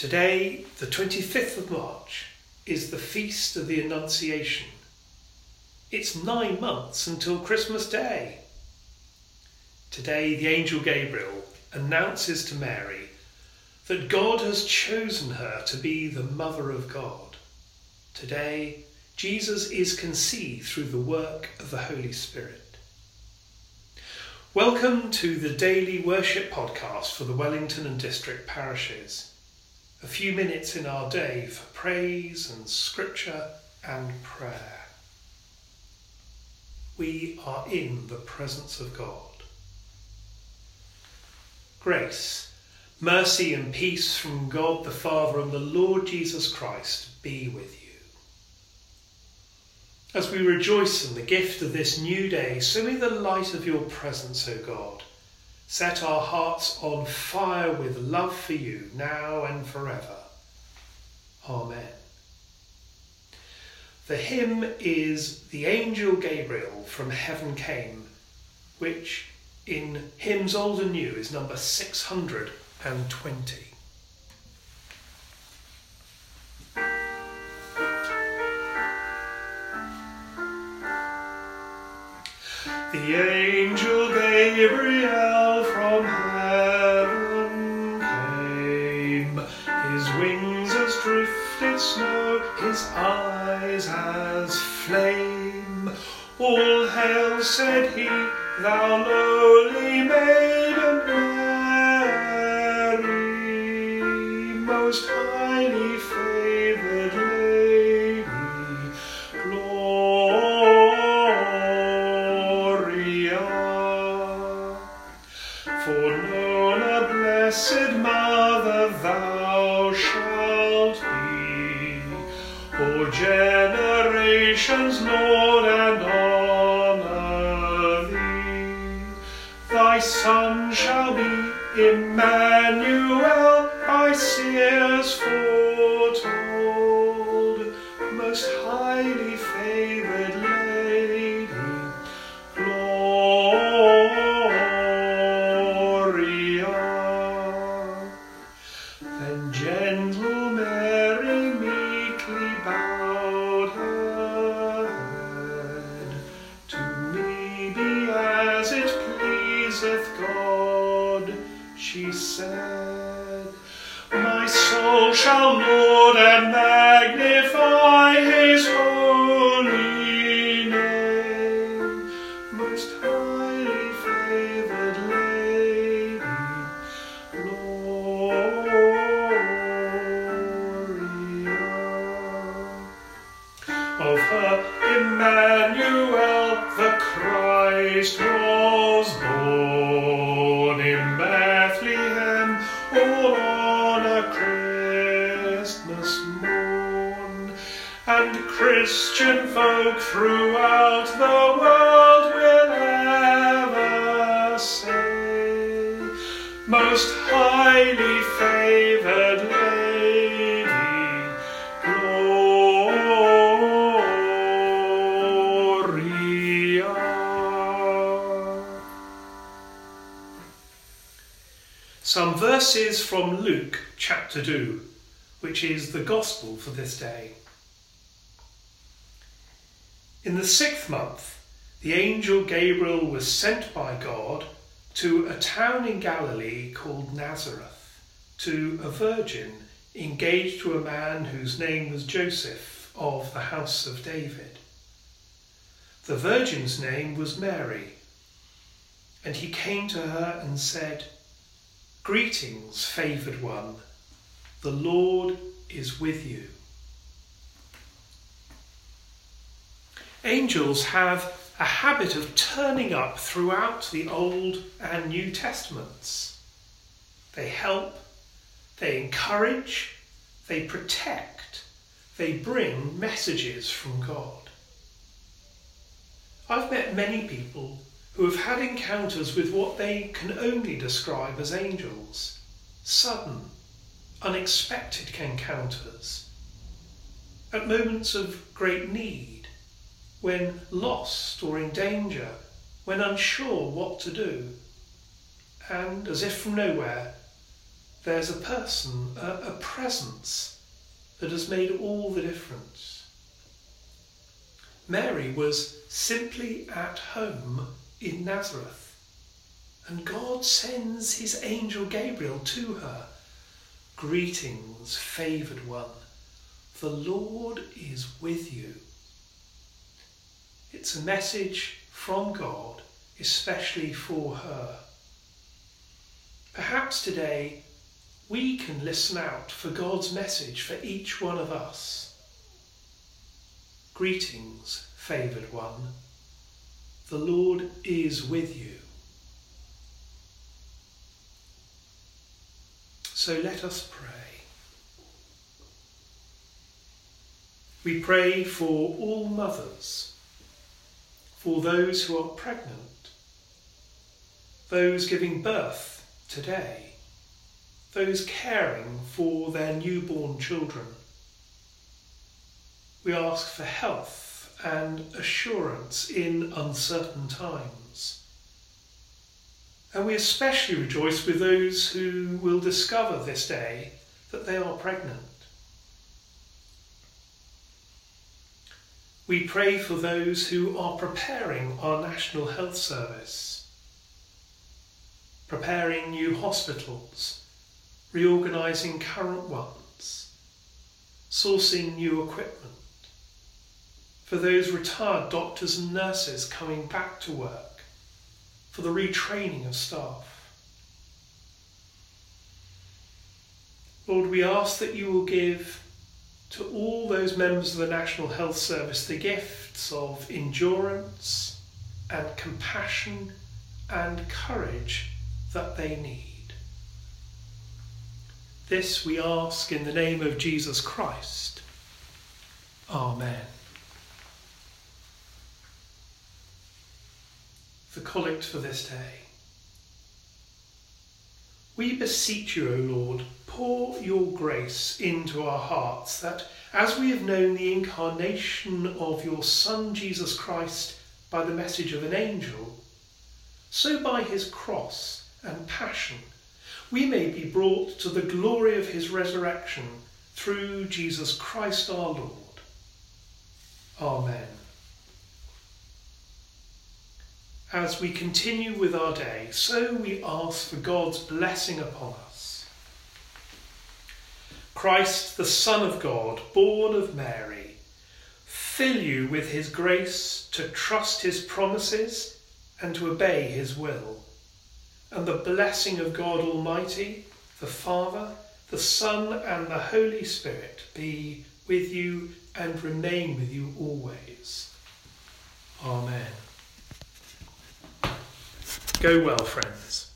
Today, the 25th of March, is the Feast of the Annunciation. It's nine months until Christmas Day. Today, the angel Gabriel announces to Mary that God has chosen her to be the Mother of God. Today, Jesus is conceived through the work of the Holy Spirit. Welcome to the daily worship podcast for the Wellington and District parishes a few minutes in our day for praise and scripture and prayer. We are in the presence of God. Grace, mercy, and peace from God the Father and the Lord Jesus Christ be with you. As we rejoice in the gift of this new day, so may the light of your presence, O God, Set our hearts on fire with love for you now and forever. Amen. The hymn is The Angel Gabriel from Heaven Came, which in Hymns Old and New is number 620. The angel Gabriel drifted snow, his eyes as flame. All hail, said he, thou lowly maiden generations, Lord, and honor thee. Thy Son shall be Emmanuel, shall laud and magnify his holy name. Most highly favored Lady, Gloria. Of her Emmanuel the Christ was born Christian folk throughout the world will ever say, Most highly favored Lady, Gloria. Some verses from Luke chapter 2, which is the gospel for this day. In the sixth month, the angel Gabriel was sent by God to a town in Galilee called Nazareth, to a virgin engaged to a man whose name was Joseph of the house of David. The virgin's name was Mary, and he came to her and said, Greetings, favoured one, the Lord is with you. Angels have a habit of turning up throughout the Old and New Testaments. They help, they encourage, they protect, they bring messages from God. I've met many people who have had encounters with what they can only describe as angels sudden, unexpected encounters. At moments of great need, when lost or in danger, when unsure what to do, and as if from nowhere, there's a person, a, a presence that has made all the difference. Mary was simply at home in Nazareth, and God sends his angel Gabriel to her. Greetings, favoured one, the Lord is with you. It's a message from God, especially for her. Perhaps today we can listen out for God's message for each one of us. Greetings, favoured one. The Lord is with you. So let us pray. We pray for all mothers, for those who are pregnant, those giving birth today those caring for their newborn children. We ask for health and assurance in uncertain times. And we especially rejoice with those who will discover this day that they are pregnant. We pray for those who are preparing our National Health Service, preparing new hospitals, reorganising current ones, sourcing new equipment, for those retired doctors and nurses coming back to work, for the retraining of staff. Lord, we ask that you will give to all those members of the National Health Service the gifts of endurance and compassion and courage that they need. This we ask in the name of Jesus Christ. Amen. The collect for this day. We beseech you, O Lord, pour your grace into our hearts, that as we have known the incarnation of your Son Jesus Christ by the message of an angel, so by his cross and passion we may be brought to the glory of his resurrection through Jesus Christ our Lord. Amen. As we continue with our day, so we ask for God's blessing upon us. Christ, the Son of God, born of Mary, fill you with his grace to trust his promises and to obey his will and the blessing of God Almighty, the Father, the Son, and the Holy Spirit be with you and remain with you always. Amen. Go well, friends.